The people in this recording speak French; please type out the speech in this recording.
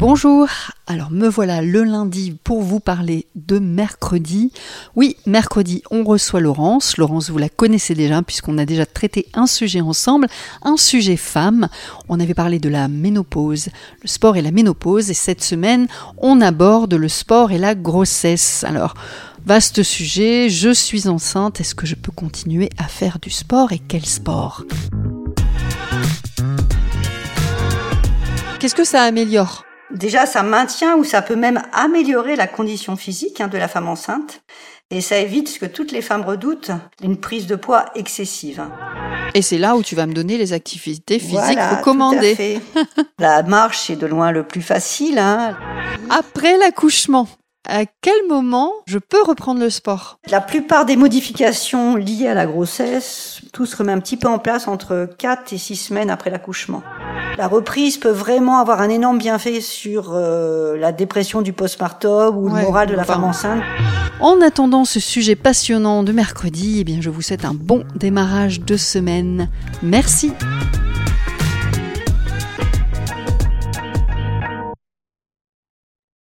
Bonjour, alors me voilà le lundi pour vous parler de mercredi. Oui, mercredi, on reçoit Laurence. Laurence, vous la connaissez déjà puisqu'on a déjà traité un sujet ensemble, un sujet femme. On avait parlé de la ménopause, le sport et la ménopause et cette semaine, on aborde le sport et la grossesse. Alors, vaste sujet, je suis enceinte, est-ce que je peux continuer à faire du sport et quel sport? Qu'est-ce que ça améliore? Déjà, ça maintient ou ça peut même améliorer la condition physique hein, de la femme enceinte. Et ça évite ce que toutes les femmes redoutent, une prise de poids excessive. Et c'est là où tu vas me donner les activités physiques recommandées. Tout à fait. la marche est de loin le plus facile. Hein. Après l'accouchement, à quel moment je peux reprendre le sport? La plupart des modifications liées à la grossesse, tout se remet un petit peu en place entre 4 et 6 semaines après l'accouchement. La reprise peut vraiment avoir un énorme bienfait sur euh, la dépression du postpartum ou le moral de la femme enceinte. En attendant ce sujet passionnant de mercredi, eh bien je vous souhaite un bon démarrage de semaine. Merci.